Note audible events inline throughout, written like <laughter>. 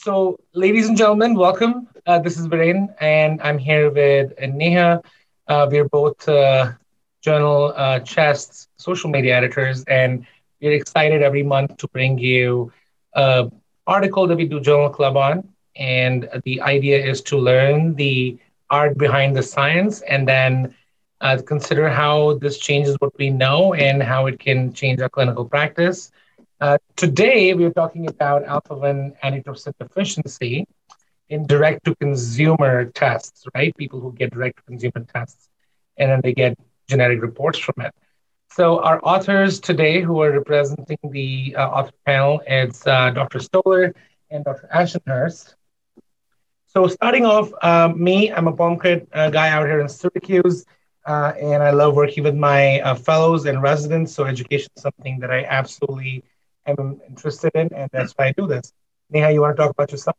so, ladies and gentlemen, welcome. Uh, this is Viren, and I'm here with Neha. Uh, we're both uh, journal uh, chests social media editors, and we're excited every month to bring you an article that we do Journal Club on. And the idea is to learn the art behind the science and then uh, consider how this changes what we know and how it can change our clinical practice. Uh, today, we're talking about alpha 1 antitrypsin deficiency in direct to consumer tests, right? People who get direct to consumer tests and then they get genetic reports from it. So, our authors today who are representing the uh, author panel is uh, Dr. Stoller and Dr. Ashenhurst. So, starting off, uh, me, I'm a PulmCrit uh, guy out here in Syracuse. and I love working with my fellows and residents. So, education is something that I absolutely am interested in, and that's why I do this. Neha, you want to talk about yourself?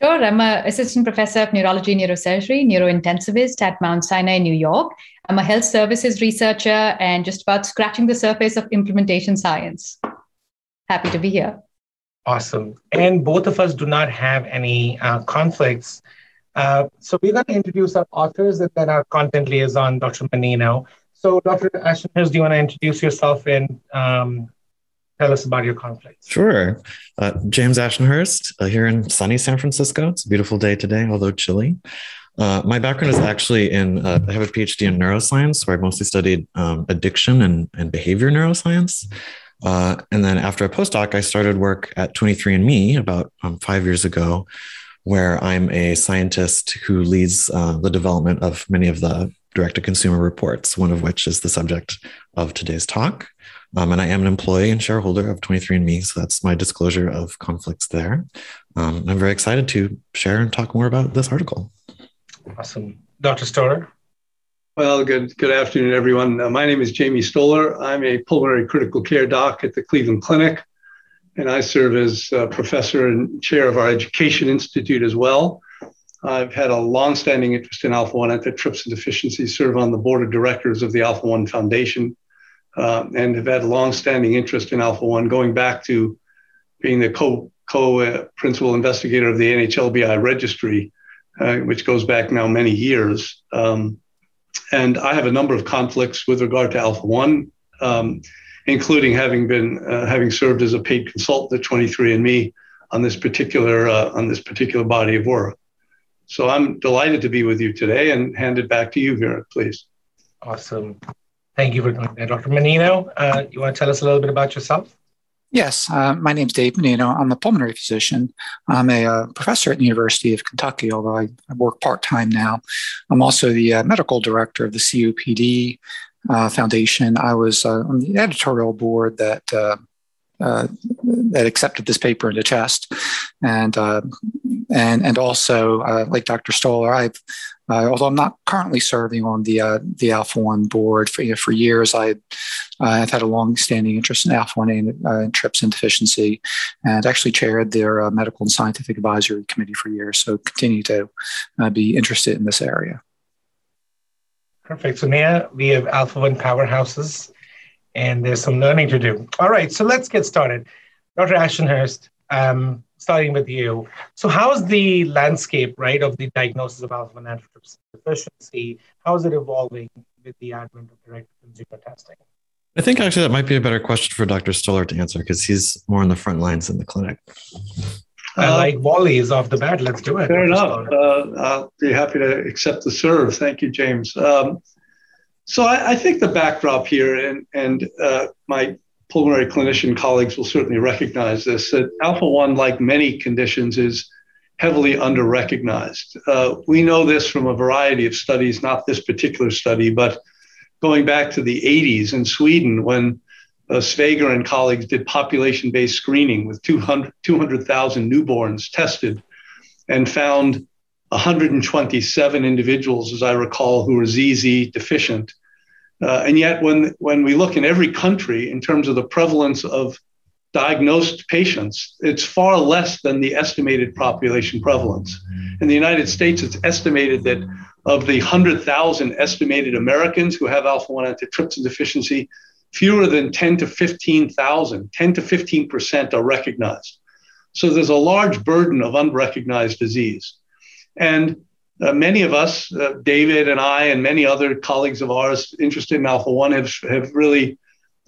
Sure. I'm an assistant professor of neurology neurosurgery, neurointensivist at Mount Sinai, New York. I'm a health services researcher and just about scratching the surface of implementation science. Happy to be here. Awesome. And both of us do not have any uh, conflicts. Uh, so we're going to introduce our authors and then our content liaison, Dr. Mannino. So, Dr. Ashenhurst, do you want to introduce yourself and um, tell us about your conflict. Sure. Uh, James Ashenhurst uh, here in sunny San Francisco. It's a beautiful day today, although chilly. Uh, my background is actually in, uh, I have a PhD in neuroscience, where I mostly studied um, addiction and, and behavior neuroscience. Uh, and then after a postdoc, I started work at 23andMe about um, five years ago, where I'm a scientist who leads uh, the development of many of the direct to consumer reports, one of which is the subject of today's talk. Um, and I am an employee and shareholder of 23andMe. So that's my disclosure of conflicts there. Um, I'm very excited to share and talk more about this article. Awesome. Dr. Stoller? Well, good, good afternoon, everyone. Uh, my name is Jamie Stoller. I'm a pulmonary critical care doc at the Cleveland Clinic, and I serve as professor and chair of our Education Institute as well. I've had a longstanding interest in alpha 1 antitrypsin deficiency, serve on the board of directors of the Alpha 1 Foundation, uh, and have had a long-standing interest in Alpha One, going back to being the co co uh, principal investigator of the NHLBI registry, uh, which goes back now many years. Um, and I have a number of conflicts with regard to Alpha One, um, including having been uh, having served as a paid consultant at 23andMe on this particular uh, on this particular body of work. So I'm delighted to be with you today, and hand it back to you, Vera, please. Awesome. Thank you for doing that. Dr. Mannino, uh, you want to tell us a little bit about yourself? Yes, uh, my name is Dave Mannino. I'm a pulmonary physician. I'm a uh, professor at the University of Kentucky, although I, I work part time now. I'm also the uh, medical director of the COPD uh, Foundation. I was uh, on the editorial board that that accepted this paper in the chest, and and and also like Dr. Stoller, I've uh, although I'm not currently serving on the uh, the Alpha One board for you know, for years, I I've had a long-standing interest in Alpha One and uh, trypsin deficiency, and actually chaired their uh, medical and scientific advisory committee for years. So continue to uh, be interested in this area. Perfect. So now we have Alpha One powerhouses, and there's some learning to do. All right, so let's get started. Dr. Ashenhurst, um, starting with you. So, how's the landscape, right, of the diagnosis of alpha 1 antitrypsin deficiency? How is it evolving with the advent of direct consumer testing? I think actually that might be a better question for Dr. Stoller to answer because he's more on the front lines in the clinic. I uh, like volleys off the bat. Let's do it. Fair enough. Uh, I'll be happy to accept the serve. Thank you, James. Um, so I, I, think the backdrop here, and and uh, my pulmonary clinician colleagues will certainly recognize this that alpha 1, like many conditions, is heavily under recognized. Uh, we know this from a variety of studies, not this particular study, but going back to the 80s in Sweden when uh, Sveger and colleagues did population based screening with 200,000 200, newborns tested and found 127 individuals, as I recall, who were ZZ deficient. Uh, and yet, when, when we look in every country in terms of the prevalence of diagnosed patients, it's far less than the estimated population prevalence. In the United States, it's estimated that of the 100,000 estimated Americans who have alpha 1 antitrypsin deficiency, fewer than 10 to 15,000, 10 to 15% are recognized. So there's a large burden of unrecognized disease. And uh, many of us, uh, David and I, and many other colleagues of ours interested in Alpha 1 have, have really,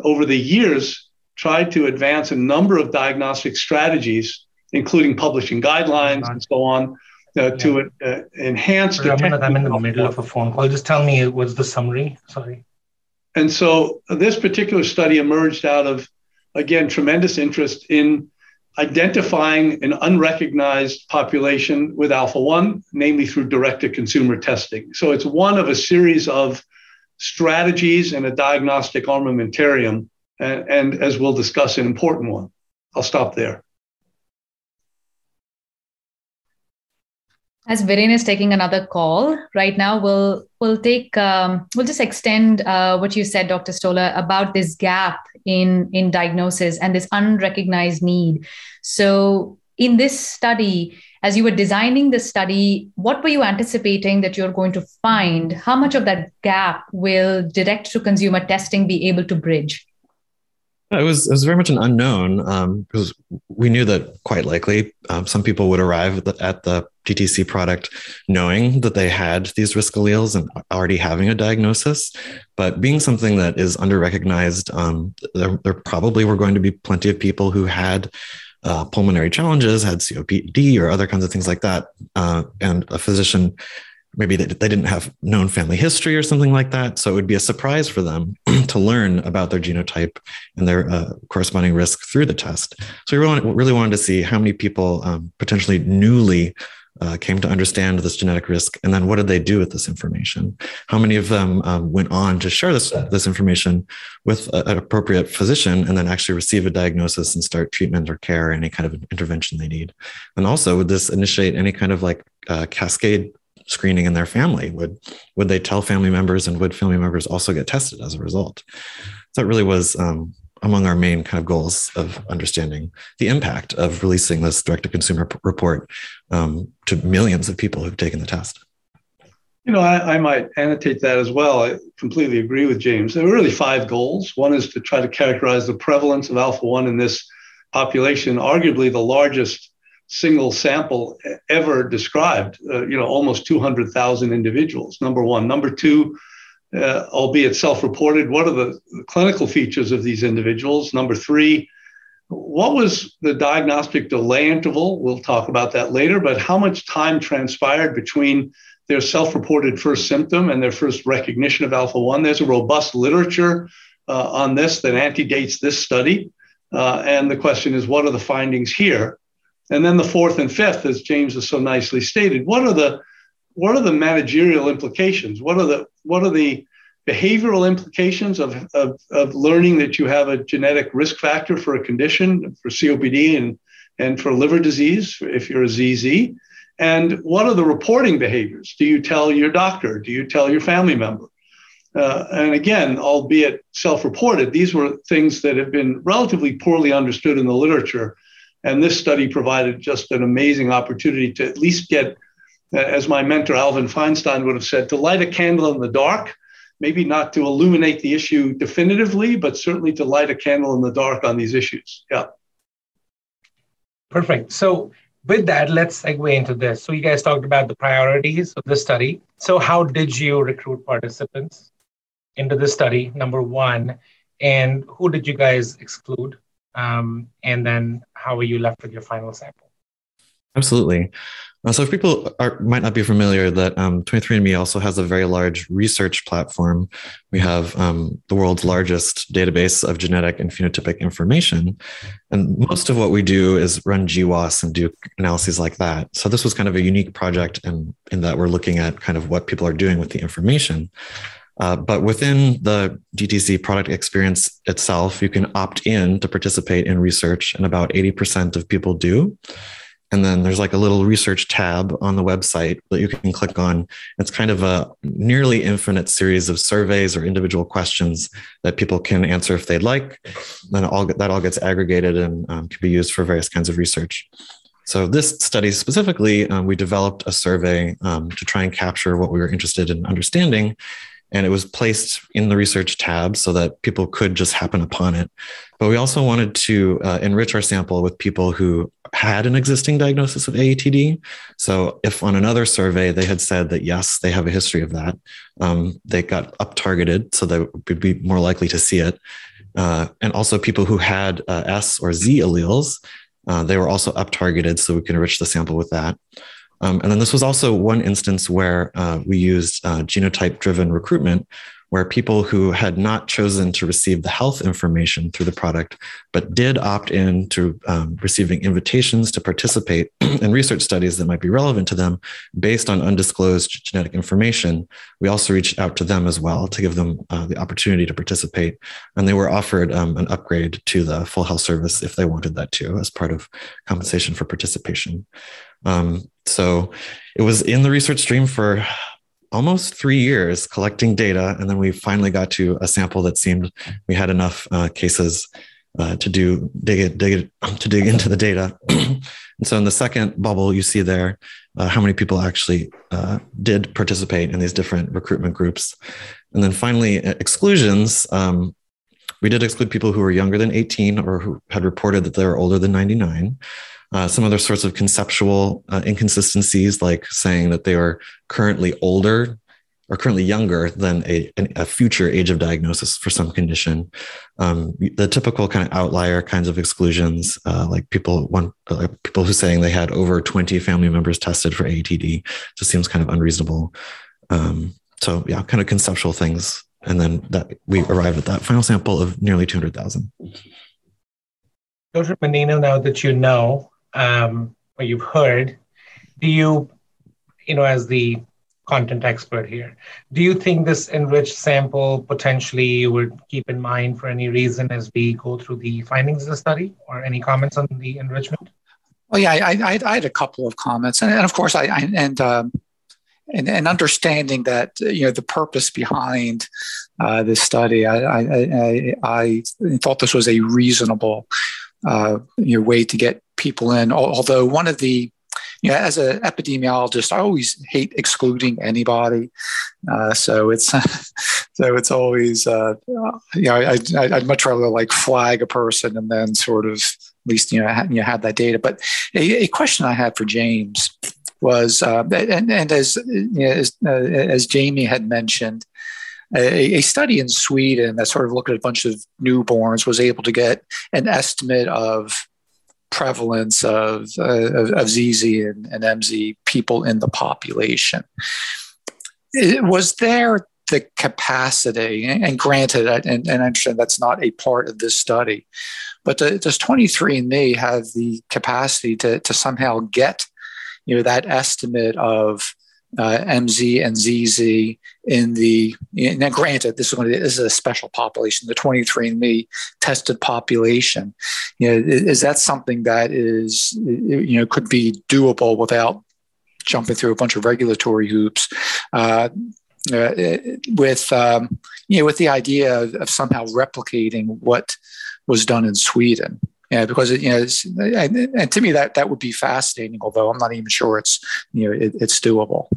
over the years, tried to advance a number of diagnostic strategies, including publishing guidelines and so on, uh, yeah. to uh, enhance the. I'm in the middle of a phone call. Just tell me what's the summary. Sorry. And so this particular study emerged out of, again, tremendous interest in identifying an unrecognized population with alpha 1, namely through direct to consumer testing. So it's one of a series of strategies and a diagnostic armamentarium, and, and as we'll discuss, an important one. I'll stop there. As Viren is taking another call right now, we'll we'll take um, we'll just extend uh, what you said, Dr. Stoller, about this gap in in diagnosis and this unrecognized need. So, in this study, as you were designing the study, what were you anticipating that you're going to find? How much of that gap will direct to consumer testing be able to bridge? It was it was very much an unknown um, because we knew that quite likely um, some people would arrive at the, at the DTC product knowing that they had these risk alleles and already having a diagnosis, but being something that is under recognized, um, there, there, probably were going to be plenty of people who had uh, pulmonary challenges, had COPD or other kinds of things like that, uh, and a physician maybe they, they didn't have known family history or something like that. So it would be a surprise for them <clears throat> to learn about their genotype and their uh, corresponding risk through the test. So we really, really wanted to see how many people um, potentially newly uh, came to understand this genetic risk, and then what did they do with this information? How many of them um, went on to share this this information with a, an appropriate physician, and then actually receive a diagnosis and start treatment or care, or any kind of intervention they need? And also, would this initiate any kind of like uh, cascade screening in their family? Would would they tell family members, and would family members also get tested as a result? So that really was um, among our main kind of goals of understanding the impact of releasing this direct to consumer p- report um, to millions of people who've taken the test. You know, I, I, might annotate that as well. I completely agree with James. There were really five goals. One is to try to characterize the prevalence of alpha 1 in this population, arguably the largest single sample ever described, uh, you know, almost 200,000 individuals, number one. Number two, uh, albeit self reported, what are the, clinical features of these individuals? Number three, what was the diagnostic delay interval? We'll talk about that later, but how much time transpired between their self reported first symptom and their first recognition of alpha 1? There's a robust literature uh, on this that antedates this study. Uh, and the question is, what are the findings here? And then the fourth and fifth, as James has so nicely stated, what are the what are the managerial implications? What are the what are the behavioral implications of, of, of learning that you have a genetic risk factor for a condition, for COPD and, and for liver disease, if you're a ZZ? And what are the reporting behaviors? Do you tell your doctor? Do you tell your family member? Uh, and again, albeit self reported, these were things that have been relatively poorly understood in the literature and this study provided just an amazing opportunity to at least get, uh, as my mentor Alvin Feinstein would have said, to light a candle in the dark. Maybe not to illuminate the issue definitively, but certainly to light a candle in the dark on these issues. Yeah. Perfect. So, with that, let's segue into this. So, you guys talked about the priorities of the study. So, how did you recruit participants into the study? Number one, and who did you guys exclude? Um, and then how are you left with your final sample? Absolutely. Uh, so, if people are, might not be familiar, that um, 23andMe also has a very large research platform. We have um, the world's largest database of genetic and phenotypic information. And most of what we do is run GWAS and do analyses like that. So, this was kind of a unique project in, in that we're looking at kind of what people are doing with the information. Uh, but within the DTC product experience itself, you can opt in to participate in research, and about 80% of people do. And then there's like a little research tab on the website that you can click on. It's kind of a nearly infinite series of surveys or individual questions that people can answer if they'd like. Then all that all gets aggregated and um, can be used for various kinds of research. So this study specifically, um, we developed a survey um, to try and capture what we were interested in understanding and it was placed in the research tab so that people could just happen upon it. But we also wanted to uh, enrich our sample with people who had an existing diagnosis of AATD. So if on another survey they had said that yes, they have a history of that, um, they got up targeted so they would be more likely to see it. Uh, and also people who had uh, S or Z alleles, uh, they were also up targeted, so we can enrich the sample with that. Um, and then this was also one instance where uh, we used uh, genotype driven recruitment, where people who had not chosen to receive the health information through the product, but did opt in to um, receiving invitations to participate <clears throat> in research studies that might be relevant to them based on undisclosed genetic information, we also reached out to them as well to give them uh, the opportunity to participate. And they were offered um, an upgrade to the full health service if they wanted that too, as part of compensation for participation. Um, so it was in the research stream for almost three years collecting data. And then we finally got to a sample that seemed we had enough uh, cases uh, to do dig it, dig it, <clears throat> to dig into the data. <clears throat> and so in the second bubble, you see there uh, how many people actually uh, did participate in these different recruitment groups. And then finally, exclusions. Um, we did exclude people who were younger than 18 or who had reported that they were older than 99. Uh, some other sorts of conceptual uh, inconsistencies, like saying that they are currently older or currently younger than a, a future age of diagnosis for some condition. Um, the typical kind of outlier kinds of exclusions, uh, like people one uh, people who saying they had over 20 family members tested for AATD, just seems kind of unreasonable. Um, so yeah, kind of conceptual things. And then that we arrived at that final sample of nearly 200,000. Dr. Mannino, now that you know um, or you've heard, do you, you know, as the content expert here, do you think this enriched sample potentially you would keep in mind for any reason as we go through the findings of the study, or any comments on the enrichment? Well, yeah, I, I, I had a couple of comments, and, and of course, I, I and, um, and and understanding that you know the purpose behind uh, this study, I, I, I, I thought this was a reasonable uh, you know, way to get people in. Although one of the you know, as an epidemiologist, I always hate excluding anybody. Uh, so it's <laughs> so it's always uh, you know I, would much rather like flag a person and then sort of at least you know ha- you have that data. But a, a, question I had for James was uh, and, and as you know, as, uh, as Jamie had mentioned, a, study in Sweden that sort of looked at a bunch of newborns was able to get an estimate of prevalence of, uh, of, of, ZZ and, and MZ people in the population. It, was there the capacity, and granted, and, and I understand that's not a part of this study, but does 23andMe have the capacity to, to somehow get you know, that estimate of uh, MZ and ZZ in the now granted this is, this is a special population the 23andme tested population. You know is that something that is you know could be doable without jumping through a bunch of regulatory hoops uh, uh, with um, you know with the idea of, somehow replicating what was done in Sweden yeah, because it, you know, and, and, to me that that would be fascinating. Although I'm not even sure it's you know it, it's doable.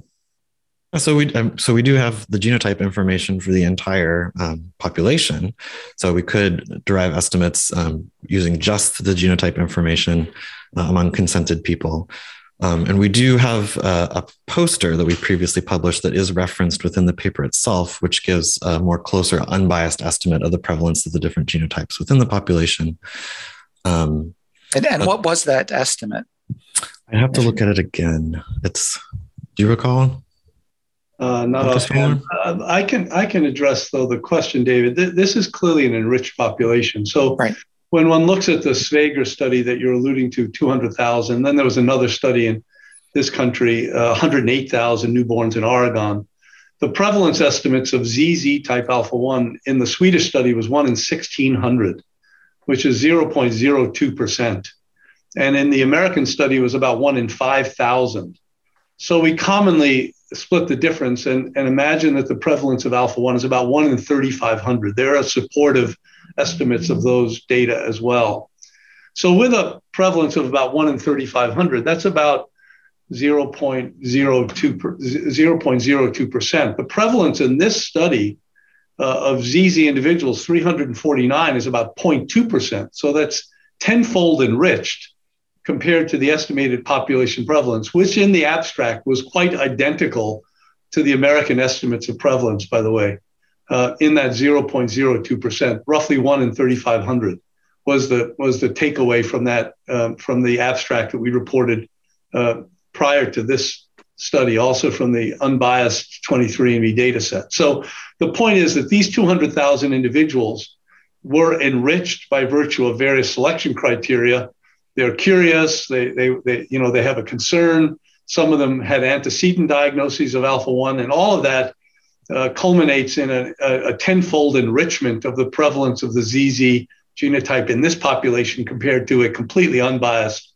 So we um, so we do have the genotype information for the entire um, population. So we could derive estimates um, using just the genotype information uh, among consented people. Um, and we do have uh, a poster that we previously published that is referenced within the paper itself, which gives a more closer, unbiased estimate of the prevalence of the different genotypes within the population. Um, and, and what was that estimate? I have to look at it again. It's. Do you recall? Uh, not offhand. Uh, I can I can address though the question, David. Th- this is clearly an enriched population. So right. when one looks at the Sveger study that you're alluding to, 200,000. Then there was another study in this country, uh, 108,000 newborns in Oregon. The prevalence estimates of ZZ type alpha one in the Swedish study was one in 1,600, which is 0.02 percent, and in the American study it was about one in 5,000. So we commonly split the difference and, and imagine that the prevalence of alpha 1 is about 1 in 3,500. There are supportive estimates of those data as well. So, with a prevalence of about 1 in 3,500, that's about 0.02, 0.02%. The prevalence in this study uh, of ZZ individuals, 349, is about 0.2%. So that's tenfold enriched compared to the estimated population prevalence, which in the abstract was quite identical to the American estimates of prevalence, by the way, uh, in that 0.02%, roughly one in 3,500 was the was the takeaway from that um, from the abstract that we reported uh, prior to this study, also from the unbiased 23andMe data set. So the point is that these 200,000 individuals were enriched by virtue of various selection criteria. They're curious. They, they, they, you know, they have a concern. Some of them had antecedent diagnoses of alpha one, and all of that uh, culminates in a, a, a, tenfold enrichment of the prevalence of the ZZ genotype in this population compared to a completely unbiased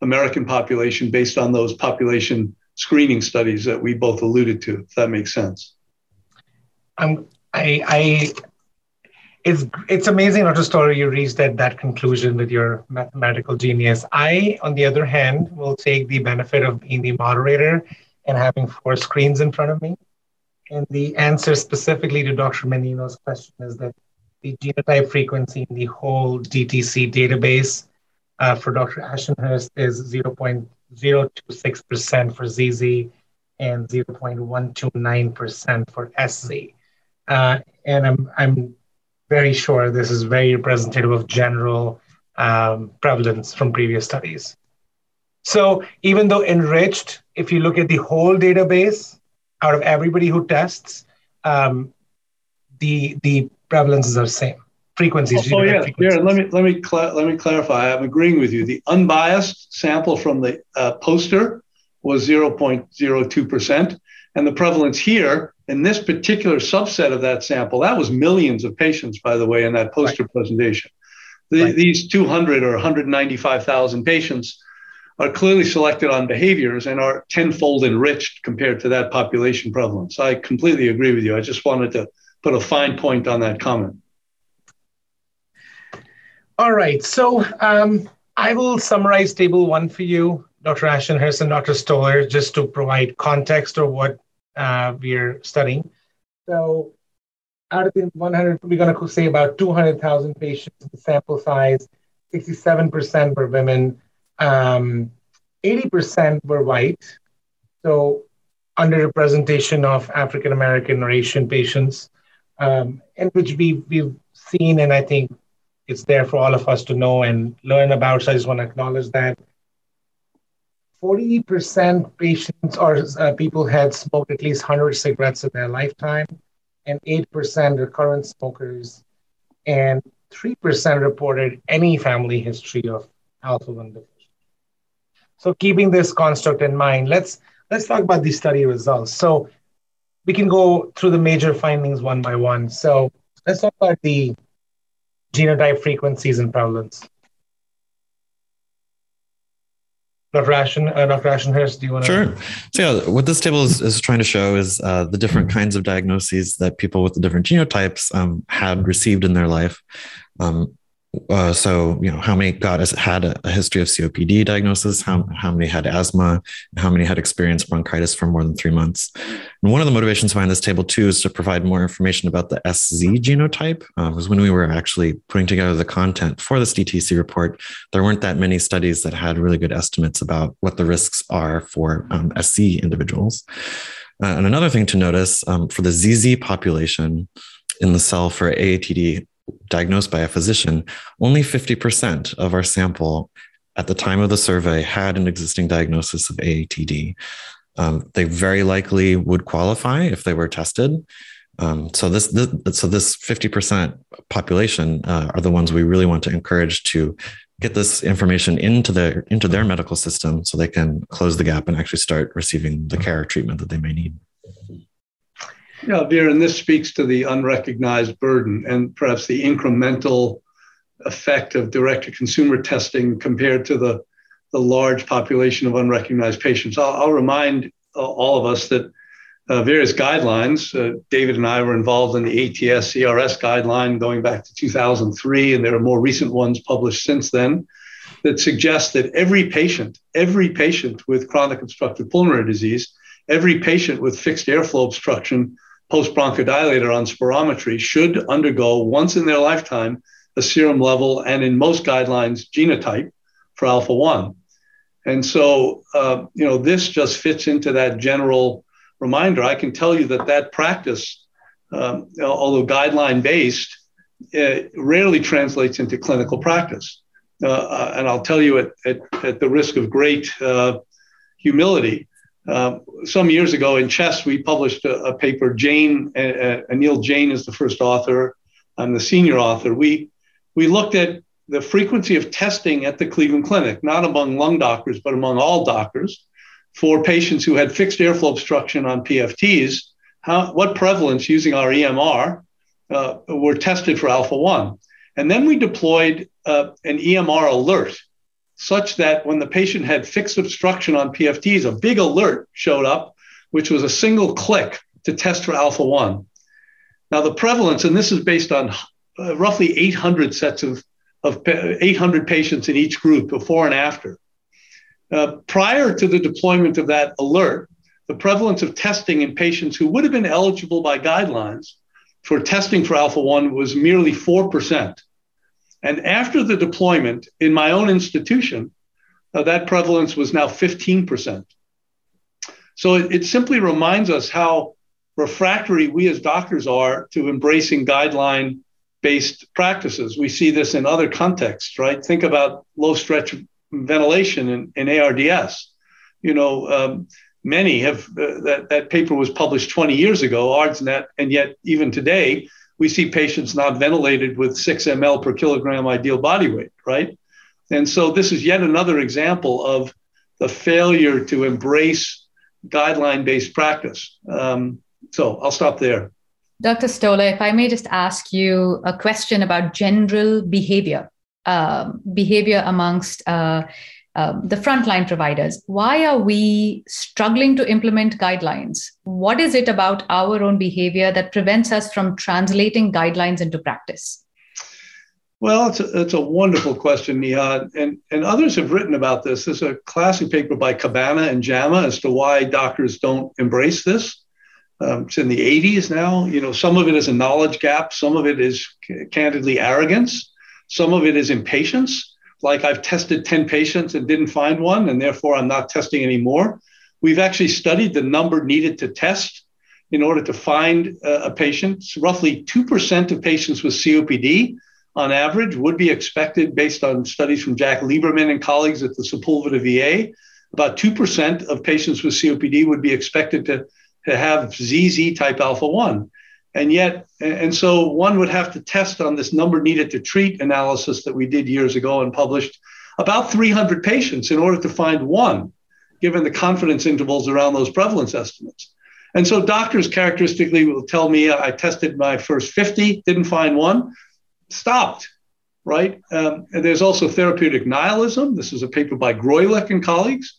American population based on those population screening studies that we both alluded to, if that makes sense. Um, I, I, it's it's amazing, Dr. Stoller, you reached at that conclusion with your mathematical genius. I, on the other hand, will take the benefit of being the moderator and having four screens in front of me. And the answer specifically to Dr. Mannino's question is that the genotype frequency in the whole DTC database uh, for Dr. Ashenhurst is 0.026% for ZZ and 0.129% for SZ. Uh, and I'm, I'm very sure this is very representative of general um, prevalence from previous studies. So even though enriched, if you look at the whole database, out of everybody who tests, um, the the prevalences are same. Frequencies. Oh, oh yeah, frequencies. yeah. Let me let me cl- let me clarify. I'm agreeing with you. The unbiased sample from the uh, poster was 0.02 percent, and the prevalence here in this particular subset of that sample that was millions of patients, by the way, in that poster right. presentation. The, right. These 200 or 195,000 patients are clearly selected on behaviors and are tenfold enriched compared to that population prevalence. I completely agree with you. I just wanted to put a fine point on that comment. All right. So um, I will summarize table one for you, Dr. Ashenhurst and Dr. Stoller, just to provide context of what uh, we're studying. So out of the 100, we're going to say about 200,000 patients, the sample size, 67% were women, um, 80% were white. So underrepresentation of African American or Asian patients um, and which we, we've seen, and I think it's there for all of us to know and learn about. So I just want to acknowledge that. 40% patients or uh, people had smoked at least 100 cigarettes in their lifetime, and 8% are current smokers, and 3% reported any family history of alpha 1 deficiency. So keeping this construct in mind, let's let's talk about the study results. So we can go through the major findings one by one. So let's talk about the genotype frequencies and prevalence. Dr. Ashen, uh, Dr. Ashenhurst, do you want to? Sure. So yeah, what this table is, is trying to show is uh, the different kinds of diagnoses that people with the different genotypes um, had received in their life. Um, uh, so you know how many got had a, history of COPD diagnosis, how, how many had asthma, how many had experienced bronchitis for more than three months. And one of the motivations behind this table too is to provide more information about the SZ genotype. Uh, was when we were actually putting together the content for this DTC report, there weren't that many studies that had really good estimates about what the risks are for um, SZ individuals. Uh, and another thing to notice um, for the ZZ population in the cell for AATD diagnosed by a physician, only 50% of our sample at the time of the survey had an existing diagnosis of AATD. Um, they very likely would qualify if they were tested. Um, so this, this, so this 50% population uh, are the ones we really want to encourage to get this information into their into their medical system so they can close the gap and actually start receiving the care treatment that they may need. Yeah, Vera, and this speaks to the unrecognized burden and perhaps the incremental effect of direct to consumer testing compared to the, the large population of unrecognized patients. I'll, I'll remind all of us that uh, various guidelines, uh, David and I were involved in the ATS ERS guideline going back to 2003, and there are more recent ones published since then. that suggest that every patient, every patient with chronic obstructive pulmonary disease, every patient with fixed airflow obstruction post bronchodilator on spirometry should undergo once in their lifetime a serum level and in most guidelines genotype for alpha 1. And so, uh, you know, this just fits into that general reminder. I can tell you that that practice, um, although guideline based, uh, rarely translates into clinical practice. Uh, uh, and I'll tell you at, at, at the risk of great uh, humility, uh, some years ago in Chest, we published a, a paper. Jain, Anil Jain is the first author. I'm the senior author. We, we looked at the frequency of testing at the Cleveland Clinic, not among lung doctors, but among all doctors, for patients who had fixed airflow obstruction on PFTs, how, what prevalence using our EMR uh, were tested for alpha 1. And then we deployed uh, an EMR alert such that when the patient had fixed obstruction on PFTs, a big alert showed up, which was a single click to test for alpha 1. Now, the prevalence, and this is based on uh, roughly 800 sets of of 800 patients in each group before and after. Uh, prior to the deployment of that alert, the prevalence of testing in patients who would have been eligible by guidelines for testing for alpha 1 was merely 4%. And after the deployment in my own institution, uh, that prevalence was now 15%. So it, it simply reminds us how refractory we as doctors are to embracing guideline based practices. We see this in other contexts, right? Think about low stretch ventilation in, in ARDS. You know, um, many have uh, that that paper was published 20 years ago, ARDSNet, and yet even today we see patients not ventilated with six ml per kilogram ideal body weight, right? And so this is yet another example of the failure to embrace guideline based practice. Um, so I'll stop there. Dr. Stoller, if I may just ask you a question about general behavior, uh, behavior amongst uh, uh, the frontline providers. Why are we struggling to implement guidelines? What is it about our own behavior that prevents us from translating guidelines into practice? Well, it's a, it's a wonderful question, Neha. And, and others have written about this. There's a classic paper by Cabana and JAMA as to why doctors don't embrace this. Um, it's in the 80s now. You know, some of it is a knowledge gap, some of it is c- candidly arrogance, some of it is impatience. Like I've tested 10 patients and didn't find one, and therefore I'm not testing anymore. We've actually studied the number needed to test in order to find uh, a patient. Roughly 2% of patients with COPD on average would be expected based on studies from Jack Lieberman and colleagues at the Sepulveda VA. About 2% of patients with COPD would be expected to to have ZZ type alpha 1. And yet, and so one would have to test on this number needed to treat analysis that we did years ago and published about 300 patients in order to find one, given the confidence intervals around those prevalence estimates. And so doctors characteristically will tell me I tested my first 50, didn't find one, stopped, right? Um, and there's also therapeutic nihilism. This is a paper by Greulich and colleagues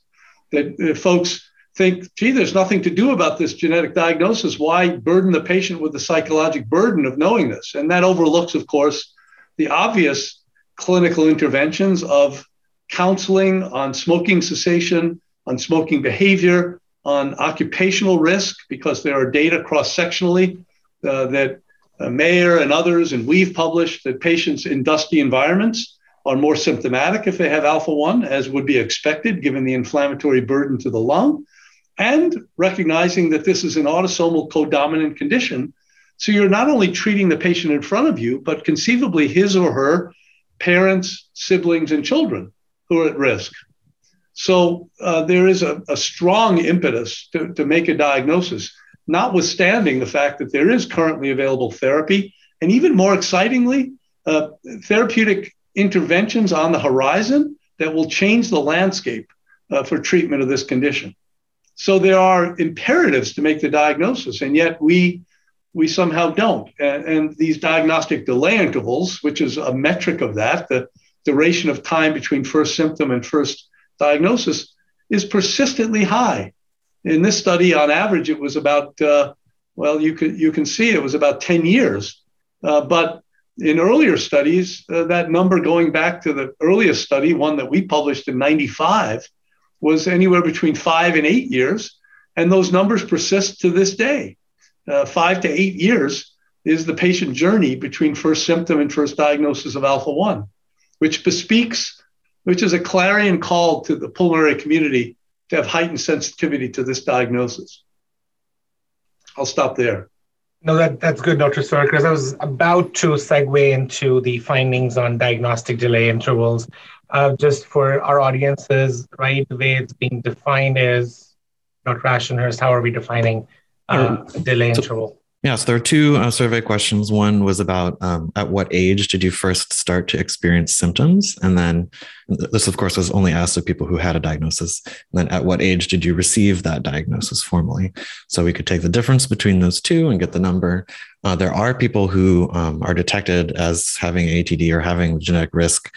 that uh, folks think, gee, there's nothing to do about this genetic diagnosis. Why burden the patient with the psychological burden of knowing this? And that overlooks, of course, the obvious clinical interventions of counseling on smoking cessation, on smoking behavior, on occupational risk, because there are data cross sectionally uh, that uh, Mayer and others, and we've published that patients in dusty environments are more symptomatic if they have alpha 1, as would be expected given the inflammatory burden to the lung and recognizing that this is an autosomal codominant condition. So you're not only treating the patient in front of you, but conceivably his or her parents, siblings, and children who are at risk. So uh, there is a, a strong impetus to, to make a diagnosis, notwithstanding the fact that there is currently available therapy. And even more excitingly, uh, therapeutic interventions on the horizon that will change the landscape uh, for treatment of this condition. So there are imperatives to make the diagnosis, and yet we we somehow don't. And, and, these diagnostic delay intervals, which is a metric of that, the duration of time between first symptom and first diagnosis, is persistently high. In this study, on average, it was about uh, well, you can you can see it was about 10 years. Uh, but in earlier studies, uh, that number going back to the earliest study, one that we published in 95, was anywhere between five and eight years. And those numbers persist to this day. Uh, five to eight years is the patient journey between first symptom and first diagnosis of alpha 1, which bespeaks, which is a clarion call to the pulmonary community to have heightened sensitivity to this diagnosis. I'll stop there. No, that, that's good, Dr. Because I was about to segue into the findings on diagnostic delay intervals. Uh, just for our audiences, right, the way it's being defined is, Dr. Ashenhurst, how are we defining uh, delay so, interval? Yeah, so there are two uh, survey questions. One was about um, at what age did you first start to experience symptoms? And then this, of course, was only asked of people who had a diagnosis. And then at what age did you receive that diagnosis formally? So we could take the difference between those two and get the number. Uh, there are people who um, are detected as having ATD or having genetic risk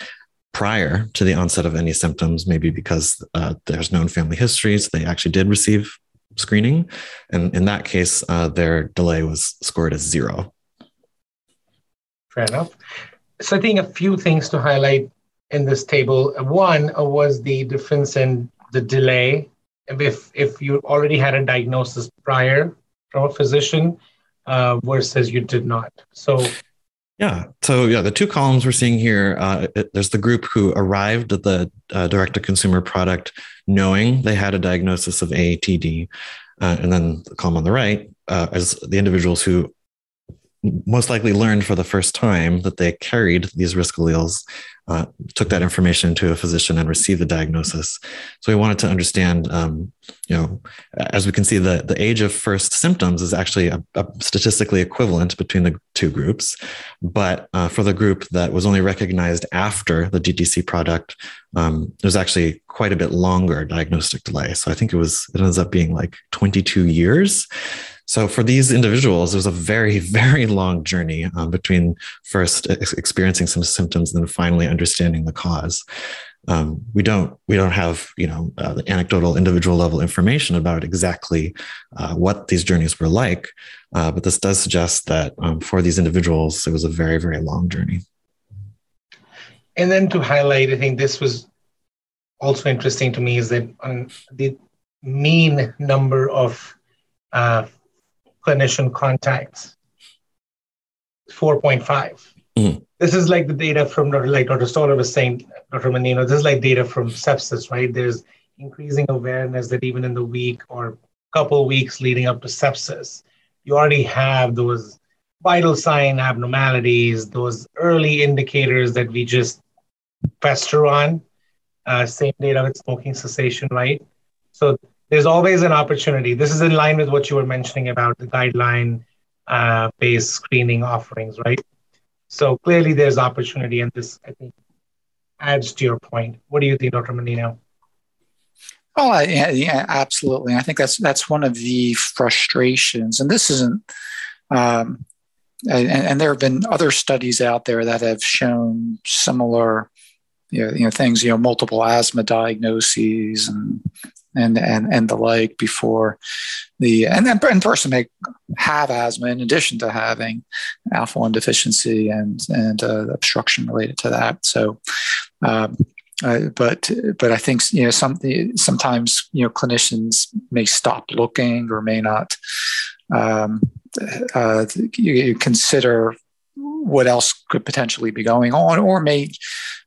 prior to the onset of any symptoms, maybe because uh, there's known family histories. They actually did receive screening. And in that case, uh, their delay was scored as zero. Fair enough. So I think a few things to highlight in this table. One was the difference in the delay. If, if you already had a diagnosis prior from a physician uh, versus you did not. So yeah. So yeah, the two columns we're seeing here, uh, it, there's the group who arrived at the uh, direct-to-consumer product knowing they had a diagnosis of AATD, uh, and then the column on the right uh, as the individuals who most likely learned for the first time that they carried these risk alleles, uh, took that information to a physician and received the diagnosis. So we wanted to understand, um, you know, as we can see, the, the age of first symptoms is actually a, a statistically equivalent between the two groups. But uh, for the group that was only recognized after the DTC product, um, there's actually quite a bit longer diagnostic delay. So I think it was, it ends up being like 22 years. So for these individuals, it was a very, <laughs> very long journey um, between first ex- experiencing some symptoms and then finally understanding the cause. Um, we don't we don't have you know uh, anecdotal individual level information about exactly uh, what these journeys were like, uh, but this does suggest that um, for these individuals, it was a very very long journey. And then to highlight, I think this was also interesting to me is that on the mean number of uh, clinician contacts 4.5 mm-hmm. this is like the data from like dr stoller was saying dr mannino this is like data from sepsis right? There's increasing awareness that even in the week or couple weeks leading up to sepsis you already have those vital sign abnormalities those early indicators that we just fester on. Uh, same data with smoking cessation right? So there's always an opportunity. This is in line with what you were mentioning about the guideline uh, based screening offerings, right? So clearly there's opportunity, and this, I think, adds to your point. What do you think, Dr. Mannino? Oh, yeah, yeah, absolutely. I think that's that's one of the frustrations, and this isn't. Um, and, and, there have been other studies out there that have shown similar, you know, you know things, you know, multiple asthma diagnoses and and and and the like before the and then and person may have asthma in addition to having alpha one deficiency and and uh, obstruction related to that. So. Um, uh, but but I think you know some sometimes you know clinicians may stop looking or may not um, uh, you consider what else could potentially be going on, or may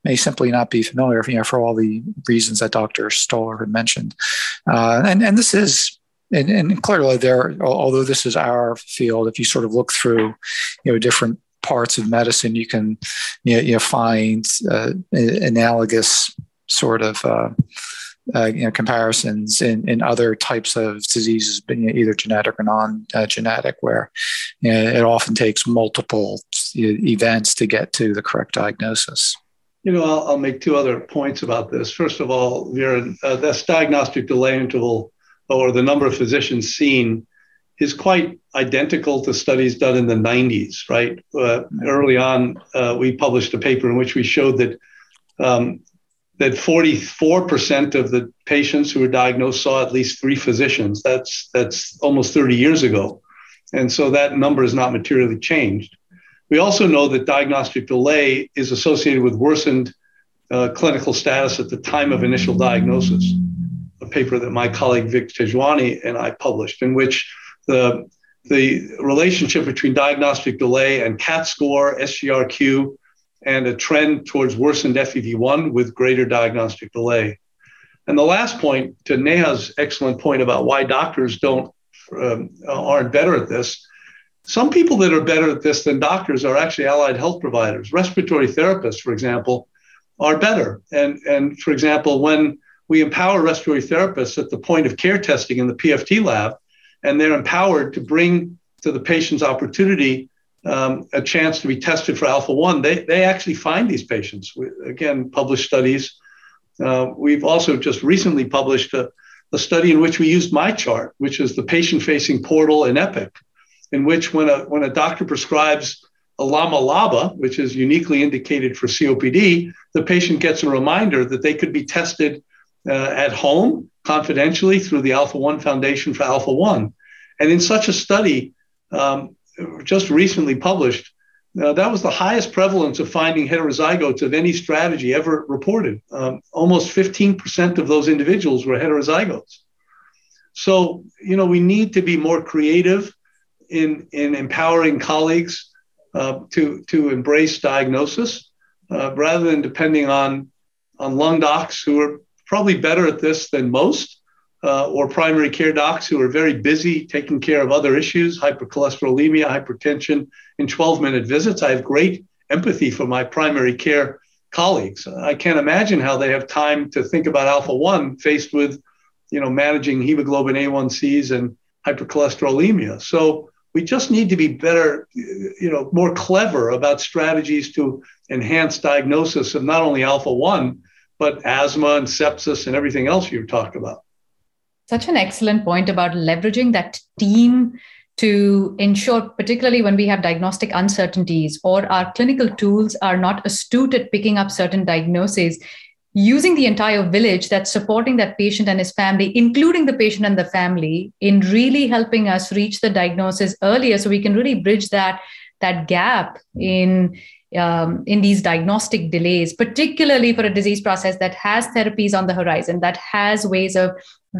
may simply not be familiar, you know, for all the reasons that Dr. Stoller had mentioned. Uh, and and this is and, and clearly there, although this is our field, if you sort of look through, you know, different parts of medicine, you can you know, you find uh, analogous sort of uh, uh, you know, comparisons in, in other types of diseases, either genetic or non-genetic, where you know, it often takes multiple events to get to the correct diagnosis. You know, I'll, I'll make two other points about this. First of all, Vera, uh, this diagnostic delay interval or the number of physicians seen is quite identical to studies done in the 90s, right? Uh, early on, uh, we published a paper in which we showed that um, that 44% of the patients who were diagnosed saw at least three physicians. That's that's almost 30 years ago, and so that number has not materially changed. We also know that diagnostic delay is associated with worsened uh, clinical status at the time of initial diagnosis. A paper that my colleague Vic Tejwani and I published, in which the the relationship between diagnostic delay and CAT score, SGRQ, and a trend towards worsened FEV1 with greater diagnostic delay. And the last point to Neha's excellent point about why doctors don't um, aren't better at this. Some people that are better at this than doctors are actually allied health providers. Respiratory therapists, for example, are better. And, and for example, when we empower respiratory therapists at the point of care testing in the PFT lab, and they're empowered to bring to the patient's opportunity um, a chance to be tested for alpha 1, they, they actually find these patients. We, again, published studies. Uh, we've also just recently published a, a study in which we used MyChart, which is the patient facing portal in Epic, in which when a, when a doctor prescribes a LAMA LABA, which is uniquely indicated for COPD, the patient gets a reminder that they could be tested uh, at home confidentially through the Alpha 1 Foundation for Alpha 1. And in such a study, um, just recently published, uh, that was the highest prevalence of finding heterozygotes of any strategy ever reported. Um, almost 15% of those individuals were heterozygotes. So, you know, we need to be more creative in, in empowering colleagues uh, to, to embrace diagnosis uh, rather than depending on, on lung docs who are probably better at this than most, uh, or primary care docs who are very busy taking care of other issues, hypercholesterolemia, hypertension, in 12 minute visits. I have great empathy for my primary care colleagues. I can't imagine how they have time to think about alpha 1 faced with you know managing hemoglobin A1Cs and hypercholesterolemia. So we just need to be better, you know, more clever about strategies to enhance diagnosis of not only alpha 1, but asthma and sepsis and everything else you've talked about. Such an excellent point about leveraging that team to ensure, particularly when we have diagnostic uncertainties or our clinical tools are not astute at picking up certain diagnoses, using the entire village that's supporting that patient and his family, including the patient and the family, in really helping us reach the diagnosis earlier so we can really bridge that, that gap in, um, in these diagnostic delays, particularly for a disease process that has therapies on the horizon, that has ways of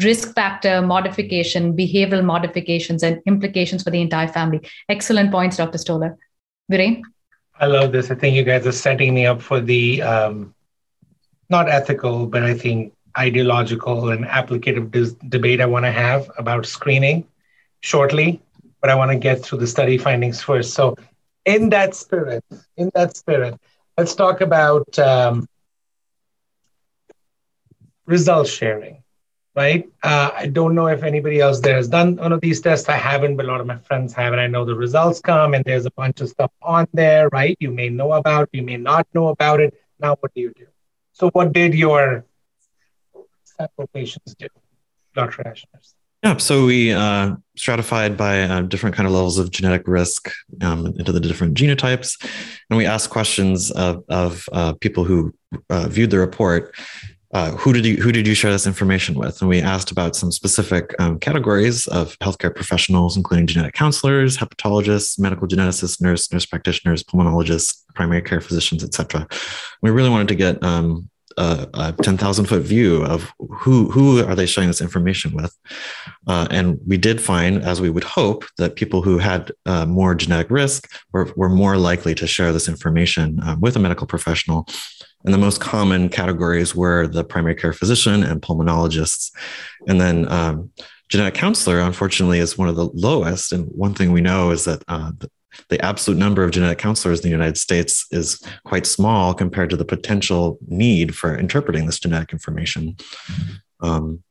risk factor modification, behavioral modifications, and implications for the entire family. Excellent points, Dr. Stoller. Viren? I love this. I think you guys are setting me up for the um, not ethical, but I think ideological and applicative dis- debate I want to have about screening shortly. But I want to get through the study findings first. So, in that spirit, in that spirit, let's talk about um, result sharing. Right? Uh, I don't know if anybody else there has done one of these tests. I haven't, but a lot of my friends have, and I know the results come, and there's a bunch of stuff on there. Right? You may know about, you may not know about it. Now, what do you do? So, what did your sample patients do, Dr. Ashenhurst? Yeah, so we uh, stratified by uh, different kind of levels of genetic risk um, into the different genotypes, and we asked questions of, of uh, people who uh, viewed the report. Uh, who did you who did you share this information with? And we asked about some specific um, categories of healthcare professionals, including genetic counselors, hepatologists, medical geneticists, nurse nurse practitioners, pulmonologists, primary care physicians, etc. We really wanted to get um, a, a 10,000 foot view of who, who are they sharing this information with. Uh, and we did find, as we would hope, that people who had uh, more genetic risk were, were more likely to share this information uh, with a medical professional. And the most common categories were the primary care physician and pulmonologists. And then um, genetic counselor, unfortunately, is one of the lowest. And one thing we know is that uh, the absolute number of genetic counselors in the United States is quite small compared to the potential need for interpreting this genetic information. Mm-hmm. Um,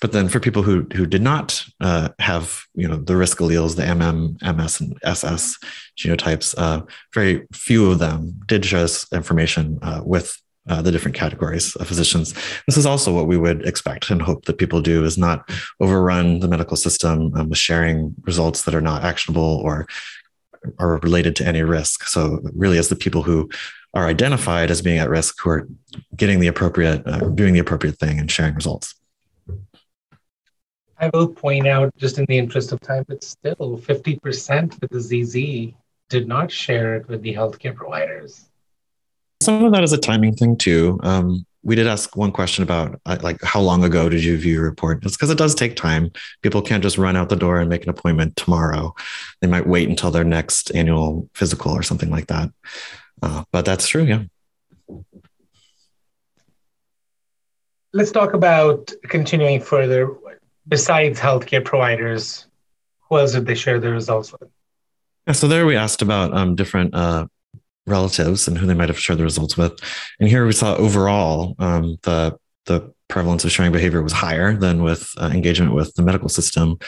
but then for people who who did not uh, have you know the risk alleles, the MM, MS, and SS genotypes, uh, very few of them did share this information uh, with uh, the different categories of physicians. This is also what we would expect and hope that people do is not overrun the medical system um, with sharing results that are not actionable or are related to any risk. So really, as the people who are identified as being at risk who are getting the appropriate, uh, doing the appropriate thing and sharing results. I will point out, just in the interest of time, but still 50% of the ZZ did not share it with the healthcare providers? Some of that is a timing thing too. Um, we did ask one question about uh, like how long ago did you view your report? It's because it does take time. People can't just run out the door and make an appointment tomorrow. They might wait until their next annual physical or something like that. Uh, but that's true, yeah. Let's talk about continuing further. Besides healthcare providers, who else did they share the results with? Yeah, so there we asked about um, different uh, relatives and who they might have shared the results with. And here we saw overall um, the the prevalence of sharing behavior was higher than with uh, engagement with the medical system,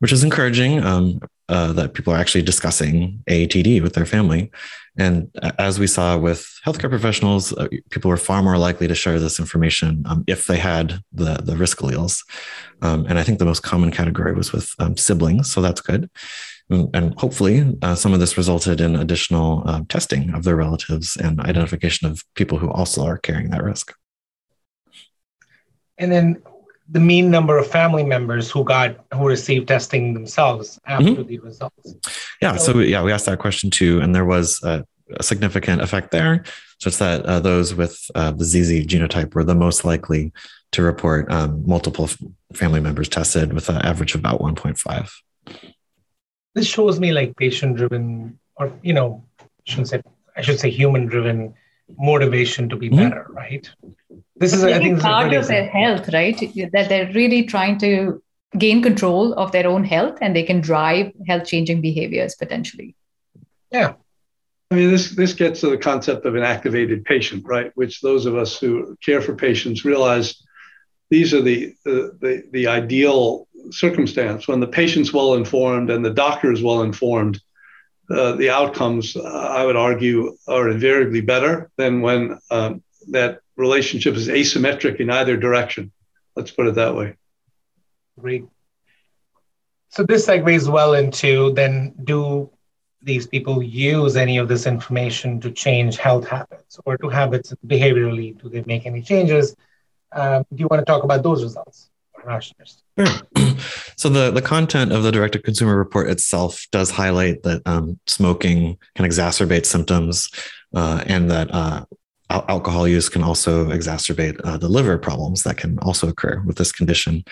which is encouraging um, uh, that people are actually discussing AATD with their family. And as we saw with healthcare professionals, uh, people were far more likely to share this information um, if they had the, the risk alleles. Um, and I think the most common category was with um, siblings, so that's good. Mm, and hopefully uh, some of this resulted in additional uh, testing of their relatives and identification of people who also are carrying that risk and then the mean number of family members who got who received testing themselves after mm-hmm. the results yeah so, so, yeah we asked that question too and there was a, a significant effect there such that uh, those with uh, the zz genotype were the most likely to report um, multiple family members tested with an average of about 1.5 this shows me like patient driven or you know I shouldn't say I should say human driven motivation to be mm-hmm. better, right? This is I think part of their health, right? That they're really trying to gain control of their own health and they can drive health changing behaviors potentially. Yeah. I mean, this this gets to the concept of an activated patient, right? Which those of us who care for patients realize these are the the, the, the ideal circumstance when the patient's well informed and the doctor is well informed, uh, the outcomes, uh, I would argue, are invariably better than when um, that relationship is asymmetric in either direction. Let's put it that way. Great. So this segues well into then do these people use any of this information to change health habits or to habits behaviorally? Do they make any changes? Um, do you want to talk about those results? Sure. <clears throat> So the the content of the direct to consumer report itself does highlight that um, smoking can exacerbate symptoms, uh, and that uh, al- alcohol use can also exacerbate uh, the liver problems that can also occur with this condition.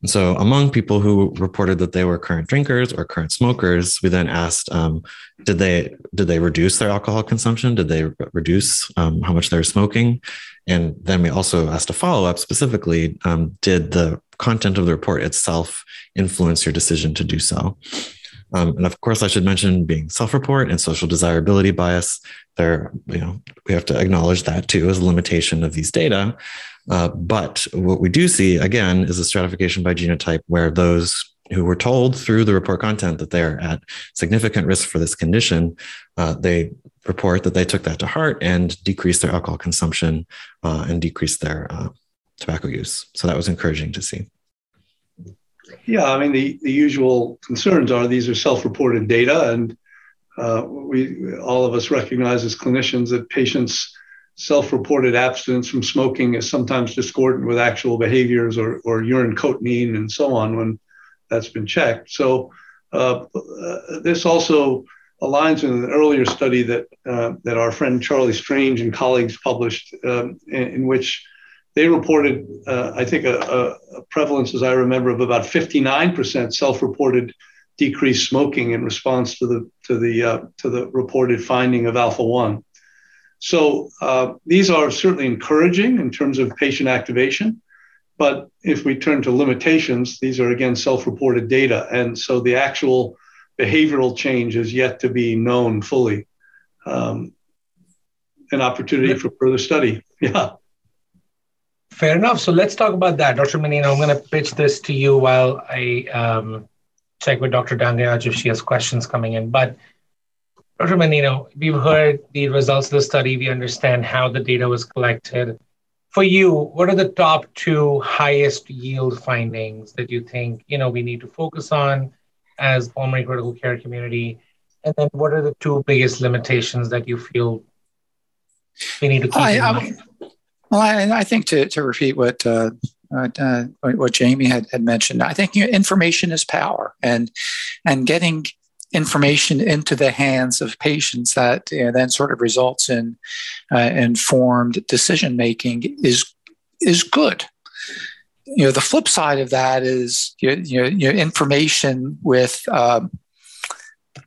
And so, among people who reported that they were current drinkers or current smokers, we then asked, um, did they did they reduce their alcohol consumption? Did they reduce um, how much they were smoking? And then we also asked a follow up specifically: um, Did the content of the report itself influence your decision to do so? Um, and of course, I should mention being self-report and social desirability bias. There, you know, we have to acknowledge that too as a limitation of these data. Uh, but what we do see again is a stratification by genotype where those who were told through the report content that they're at significant risk for this condition, uh, they report that they took that to heart and decreased their alcohol consumption uh, and decreased their uh, tobacco use. So that was encouraging to see. Yeah, I mean the, the usual concerns are these are self-reported data, and uh, we all of us recognize as clinicians that patients' self-reported abstinence from smoking is sometimes discordant with actual behaviors or, or urine cotinine and so on when that's been checked. So uh, uh, this also aligns with an earlier study that uh, that our friend Charlie Strange and colleagues published, um, in, in, which they reported, uh, I think, a, a, prevalence, as I remember, of about 59% self-reported decreased smoking in response to the to the uh, to the reported finding of alpha one. So uh, these are certainly encouraging in terms of patient activation. But if we turn to limitations, these are again self-reported data, and so the actual behavioral change is yet to be known fully. Um, an opportunity for further study. <laughs> Yeah. Fair enough. So let's talk about that, Dr. Mannino. I'm going to pitch this to you while I um, check with Dr. Dangayach if she has questions coming in. But Dr. Mannino, we've heard the results of the study. We understand how the data was collected. For you, what are the top two highest yield findings that you think you know we need to focus on as pulmonary critical care community? And then what are the two biggest limitations that you feel we need to keep I, in mind? Well, I, I think to, to repeat what uh, uh, what Jamie had, had mentioned, I think you know, information is power, and and getting information into the hands of patients that you know, then sort of results in uh, informed decision making is is good. You know, the flip side of that is you know, information with um,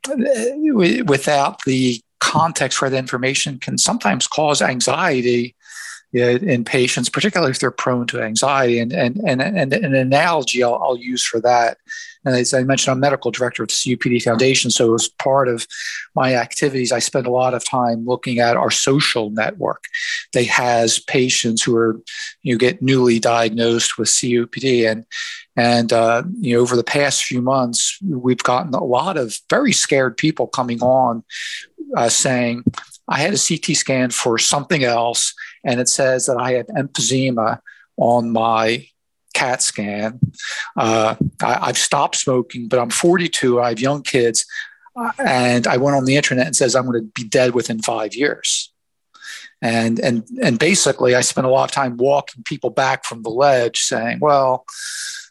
without the context for the information can sometimes cause anxiety in patients, particularly if they're prone to anxiety. And, and, and, and an analogy I'll, I'll use for that and as I mentioned, I'm medical director of the COPD Foundation. So as part of my activities, I spend a lot of time looking at our social network that has patients who are, you get newly diagnosed with COPD. And, and uh, you know, over the past few months, we've gotten a lot of very scared people coming on uh, saying, I had a CT scan for something else, and it says that I have emphysema on my CAT scan. Uh, I, have stopped smoking, but I'm 42. I have young kids, uh, and I went on the internet and says I'm going to be dead within five years. And and and basically, I spent a lot of time walking people back from the ledge, saying, "Well,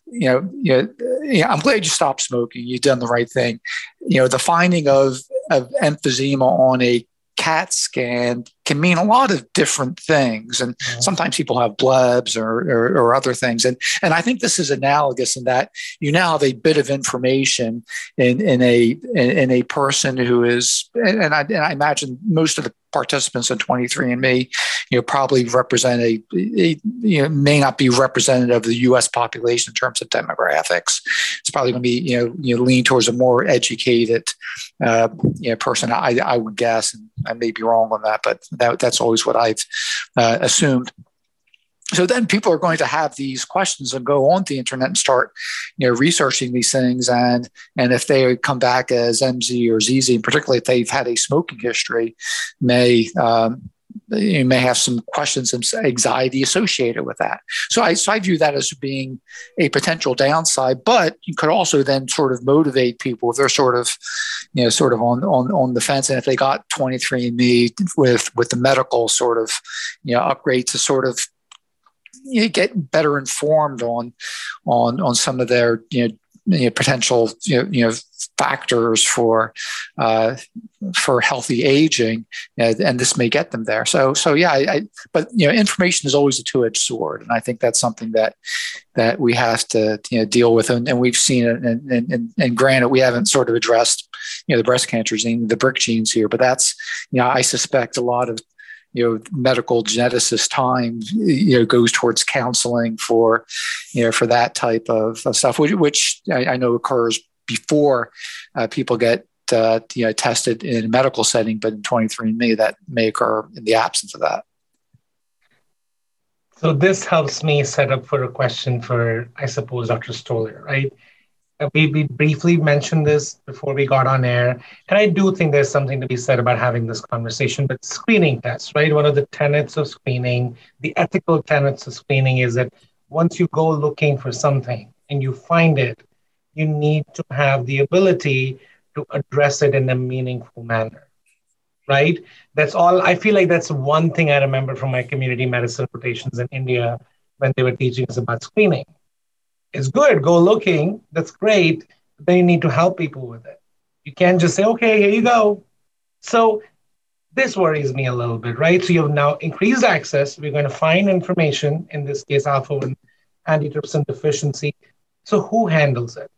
you know, you know, I'm glad you stopped smoking. You've done the right thing. You know, the finding of of emphysema on a CAT scan can mean a lot of different things. And mm-hmm. sometimes people have blebs or, or, or, other things. And, and I think this is analogous in that you now have a bit of information in, in, a, in, in a person who is, and I, and I imagine most of the participants in 23andMe, you know, probably represent a, a, you know, may not be representative of the U.S. population in terms of demographics. It's probably going to be, you know, you know, lean towards a more educated, uh, you know, person. I, I would guess, and I may be wrong on that, but that, that's always what I've uh, assumed. So then people are going to have these questions and go on the internet and start you know researching these things. And and if they come back as mz or zz particularly if they've had a smoking history may um, you may have some questions and anxiety associated with that. So I, so I view that as being a potential downside, but you could also then sort of motivate people if they're sort of, you know, sort of on, on, on the fence. And if they got 23andMe with, with the medical sort of, you know, upgrade to sort of you get better informed on on on some of their you know, you know potential you know, you know factors for uh, for healthy aging, and this may get them there. So so yeah, I, I, but you know information is always a two edged sword, and I think that's something that that we have to you know deal with, and, and we've seen it. And, and, and granted, we haven't sort of addressed you know the breast cancer gene, the BRCA genes here, but that's you know I suspect a lot of you know medical geneticist time you know goes towards counseling for you know for that type of, stuff which, which I, I, know occurs before uh, people get uh, you know tested in a medical setting but in 23andme that may occur in the absence of that. So this helps me set up for a question for i suppose dr stoller right Uh, we, we briefly mentioned this before we got on air, and I do think there's something to be said about having this conversation. But screening tests, right? One of the tenets of screening, the ethical tenets of screening, is that once you go looking for something and you find it, you need to have the ability to address it in a meaningful manner, right? That's all. I feel like that's one thing I remember from my community medicine rotations in India when they were teaching us about screening is good. Go looking. That's great. But then you need to help people with it. You can't just say, okay, here you go. So this worries me a little bit, right? So you have now increased access. We're going to find information, in this case, alpha 1 antitrypsin deficiency. So who handles it?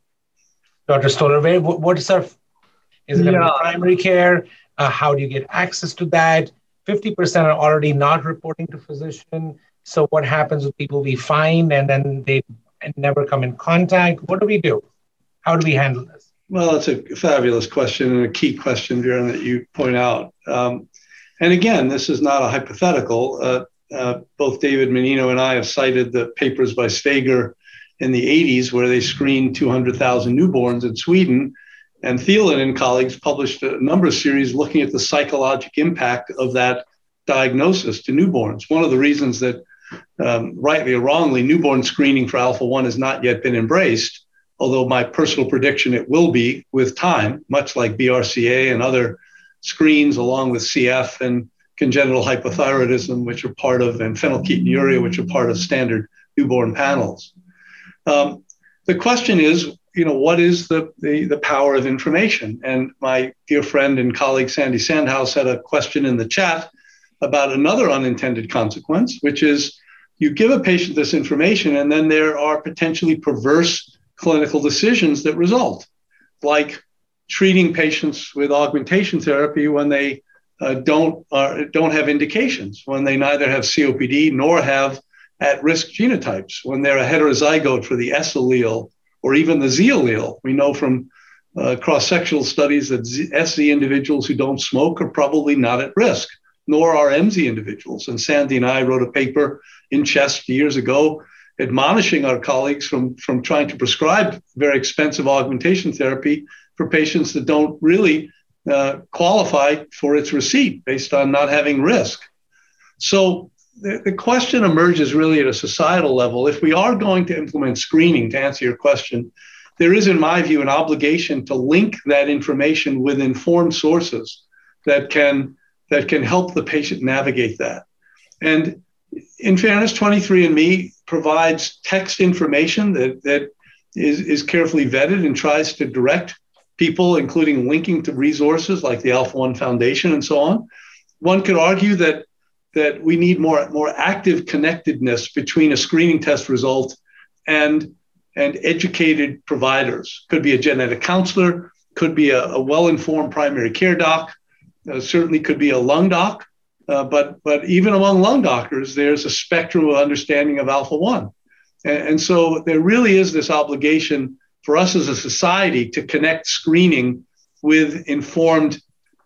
Dr. Stoller, where, what is our, is it going to be primary care? Uh, how do you get access to that? 50% are already not reporting to physician. So what happens with people we find and then they and never come in contact? What do we do? How do we handle this? Well, that's a fabulous question and a key question, Viren, that you point out. Um, and again, this is not a hypothetical. Uh, uh, both David Mannino and I have cited the papers by Sveger in the 80s where they screened 200,000 newborns in Sweden. And Thelin and colleagues published a number of series looking at the psychological impact of that diagnosis to newborns. One of the reasons that um, rightly or wrongly, newborn screening for alpha 1 has not yet been embraced, although my personal prediction it will be with time, much like BRCA and other screens, along with CF and congenital hypothyroidism, which are part of, and phenylketonuria, which are part of standard newborn panels. Um, the question is, you know, what is the, the, the power of information? And my dear friend and colleague Sandy Sandhaus had a question in the chat about another unintended consequence, which is you give a patient this information, and then there are potentially perverse clinical decisions that result, like treating patients with augmentation therapy when they uh, don't uh, don't have indications, when they neither have COPD nor have at-risk genotypes, when they're a heterozygote for the S allele or even the Z allele. We know from uh, cross-sectional studies that Z- SZ individuals who don't smoke are probably not at risk, nor are MZ individuals. And Sandy and I wrote a paper in CHEST years ago admonishing our colleagues from, from trying to prescribe very expensive augmentation therapy for patients that don't really uh, qualify for its receipt based on not having risk. So the, the question emerges really at a societal level. If we are going to implement screening, to answer your question, there is, in my view, an obligation to link that information with informed sources that can that can help the patient navigate that. And in fairness, 23andMe provides text information that, that is, is carefully vetted and tries to direct people, including linking to resources like the Alpha One Foundation and so on. One could argue that that we need more, more active connectedness between a screening test result and, and educated providers. Could be a genetic counselor, could be a, a well informed primary care doc, uh, certainly could be a lung doc. Uh, but, but even among lung doctors, there's a spectrum of understanding of alpha 1. And, and so there really is this obligation for us as a society to connect screening with informed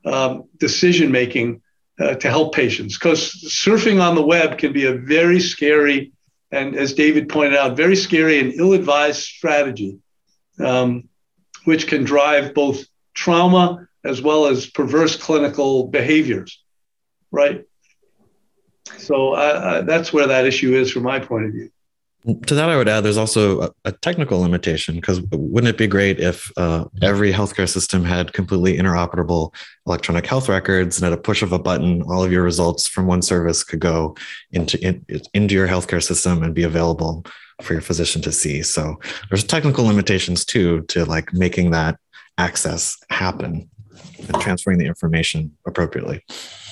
um, decision making uh, to help patients because surfing on the web can be a very scary and as david pointed out very scary and ill-advised strategy um, which can drive both trauma as well as perverse clinical behaviors right? So uh, that's where that issue is from my point of view. To that, I would add there's also a, a technical limitation because wouldn't it be great if uh, every healthcare system had completely interoperable electronic health records and at a push of a button, all of your results from one service could go into in, into your healthcare system and be available for your physician to see. So there's technical limitations too to like making that access happen and transferring the information appropriately.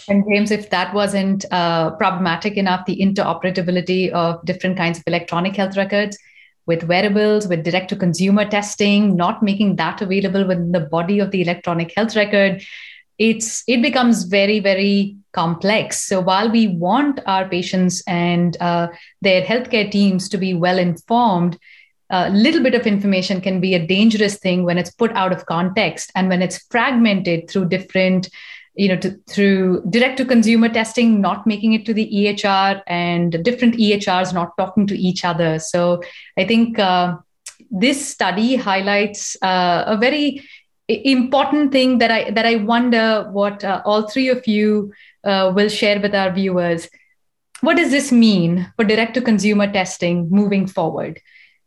And James, if that wasn't uh, problematic enough, the interoperability of different kinds of electronic health records with wearables, with direct to consumer testing, not making that available within the body of the electronic health record, it's it becomes very very complex. So while we want our patients and uh, their healthcare teams to be well informed, a little bit of information can be a dangerous thing when it's put out of context and when it's fragmented through different you know, to, through direct to consumer testing, not making it to the EHR and different EHRs not talking to each other. So I think uh, this study highlights uh, a very important thing that I that I wonder what uh, all three of you uh, will share with our viewers. What does this mean for direct to consumer testing moving forward?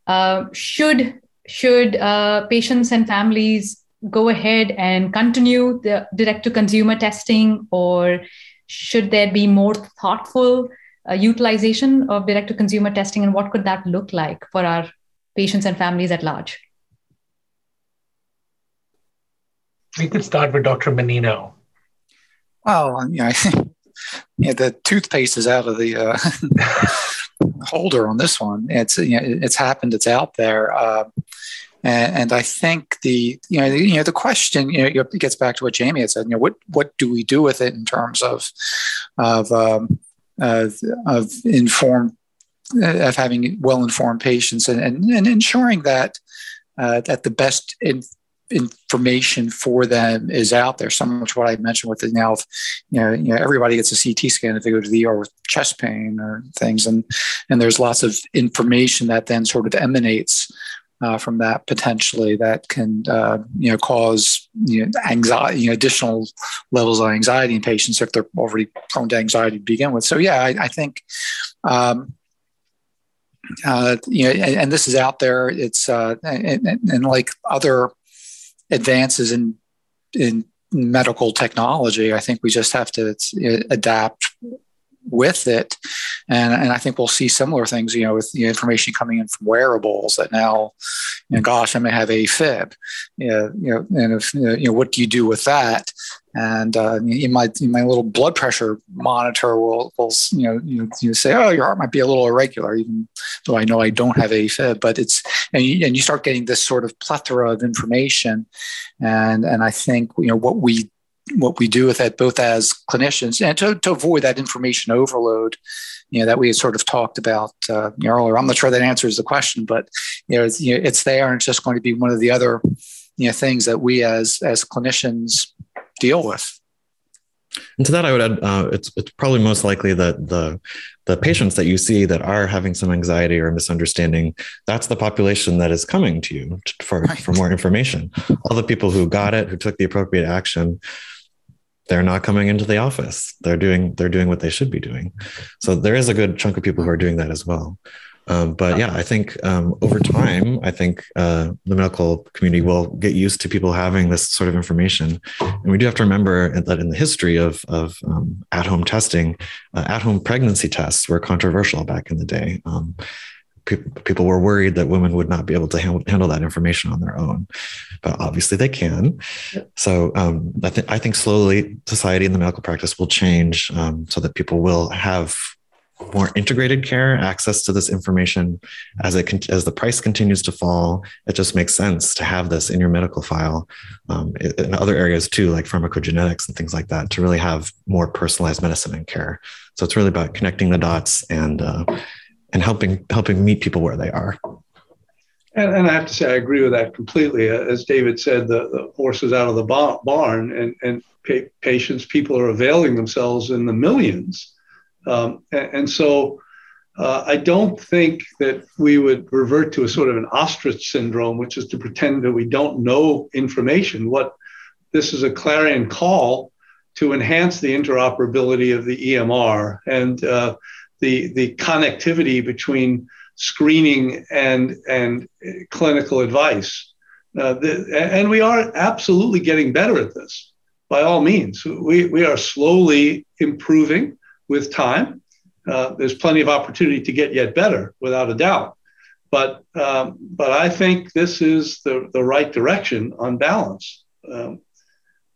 Uh, should should uh, patients and families go ahead and continue the direct to consumer testing, or should there be more thoughtful uh, utilization of direct to consumer testing, and what could that look like for our patients and families at large? We could start with Dr. Mannino. Well, yeah, I <laughs> think yeah, the toothpaste is out of the uh, <laughs> holder on this one. It's you know, it's happened. It's out there. Uh, and, and, I think the you know the, you know the question you know it gets back to what Jamie had said. You know what what do we do with it in terms of of um, of, informed of having well informed patients and, and, and ensuring that uh, that the best information for them is out there. So much what I mentioned with the now, you know, you know, everybody gets a CT scan if they go to the ER with chest pain or things, and and there's lots of information that then sort of emanates uh, from that potentially that can uh, you know cause you know, anxiety, you know, additional levels of anxiety in patients if they're already prone to anxiety to begin with. So yeah, I, I think. Um, uh, you know, and, and, this is out there. It's uh, and, and, like other advances in in medical technology, I think we just have to uh, adapt with it. And, and I think we'll see similar things, you know, with the information coming in from wearables that now, you know, gosh, I may have AFib. You know, you know and if, you know, what do you do with that? And uh, in my in my little blood pressure monitor will, will you know you, you say oh your heart might be a little irregular even though I know I don't have AFib but it's and you, and you start getting this sort of plethora of information. And and I think you know what we what we do with it both as clinicians and to, to avoid that information overload you know that we had sort of talked about uh, earlier. I'm not sure that answers the question but you know, it's, you know, it's there and it's just going to be one of the other you know things that we as as clinicians deal with. And to that, I would add, uh, it's it's probably most likely that the the patients that you see that are having some anxiety or misunderstanding, that's the population that is coming to you for right. for more information. All the people who got it, who took the appropriate action, they're not coming into the office. They're doing they're doing what they should be doing. So there is a good chunk of people who are doing that as well. Um, but yeah, I think um, over time, I think uh, the medical community will get used to people having this sort of information. And we do have to remember that in the history of, of um, at home testing, uh, at home pregnancy tests were controversial back in the day. Um, people were worried that women would not be able to handle, handle that information on their own, but obviously they can. So um, I, th- I, think slowly society and the medical practice will change um, so that people will have more integrated care, access to this information as it as the price continues to fall. It just makes sense to have this in your medical file um, in other areas too, like pharmacogenetics and things like that, to really have more personalized medicine and care. So it's really about connecting the dots and uh, and helping helping meet people where they are. And, and, I have to say, I agree with that completely. As David said, the, the horse is out of the barn, and, and pa- patients, people are availing themselves in the millions um, and, and, so uh, I don't think that we would revert to a sort of an ostrich syndrome, which is to pretend that we don't know information. What this is a clarion call to enhance the interoperability of the EMR and uh, the the connectivity between screening and and clinical advice. Uh, the, and we are absolutely getting better at this by all means. We, we are slowly improving with time. Uh, there's plenty of opportunity to get yet better, without a doubt. But um, but I think this is the, the right direction on balance. Um,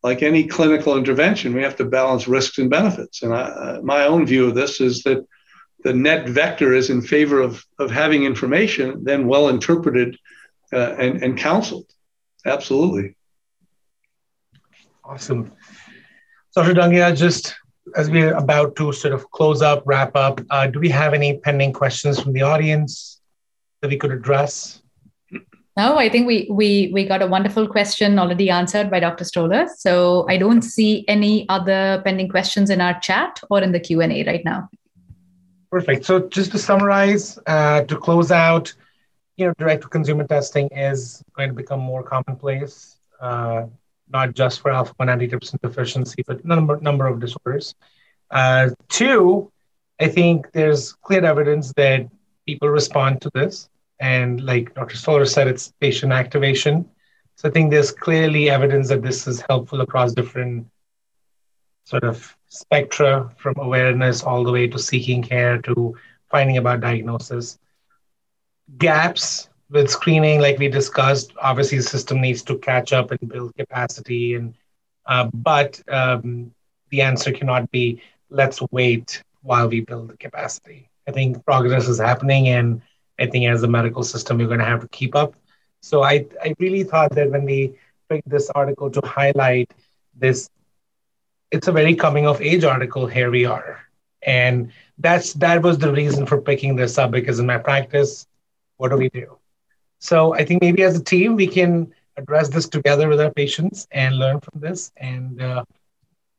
like any clinical intervention, we have to balance risks and benefits. And I, my own view of this is that the net vector is in favor of, of having information then well interpreted uh, and, and counseled. Absolutely. Awesome. Dr. Dangayach, just as we're about to sort of close up, wrap up, uh, do we have any pending questions from the audience that we could address? No, I think we we we got a wonderful question already answered by Dr. Stoller. So I don't see any other pending questions in our chat or in the Q and A right now. Perfect. So just to summarize, uh, to close out, you know, direct to consumer testing is going to become more commonplace. Uh, not just for alpha 1 antitrypsin deficiency, but number number of disorders. Uh, two, I think there's clear evidence that people respond to this, and like Dr. Stoller said, it's patient activation. So I think there's clearly evidence that this is helpful across different sort of spectra, from awareness all the way to seeking care to finding about diagnosis. Gaps with screening, like we discussed, obviously the system needs to catch up and build capacity. And uh, but um, the answer cannot be let's wait while we build the capacity. I think progress is happening, and I think as a medical system, we're going to have to keep up. So I I really thought that when we picked this article to highlight this, it's a very coming of age article. Here we are, and that's that was the reason for picking this up because in my practice, what do we do? So I think maybe as a team, we can address this together with our patients and learn from this and, uh,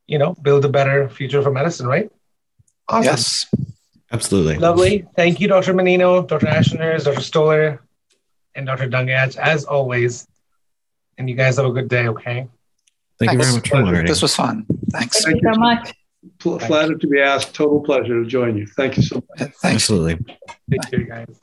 you know, build a better future for medicine, right? Awesome. Yes, absolutely. Lovely. Thank you, Dr. Mannino, Dr. Ashenhurst, Dr. Stoller, and Dr. Dangayach, as always. And you guys have a good day, okay? Thank Thanks. you very much For This was fun. Thanks. Thank, Thank you so much. Flattered to be asked. Total pleasure to join you. Thank you so much. Thanks. Absolutely. Take care, guys.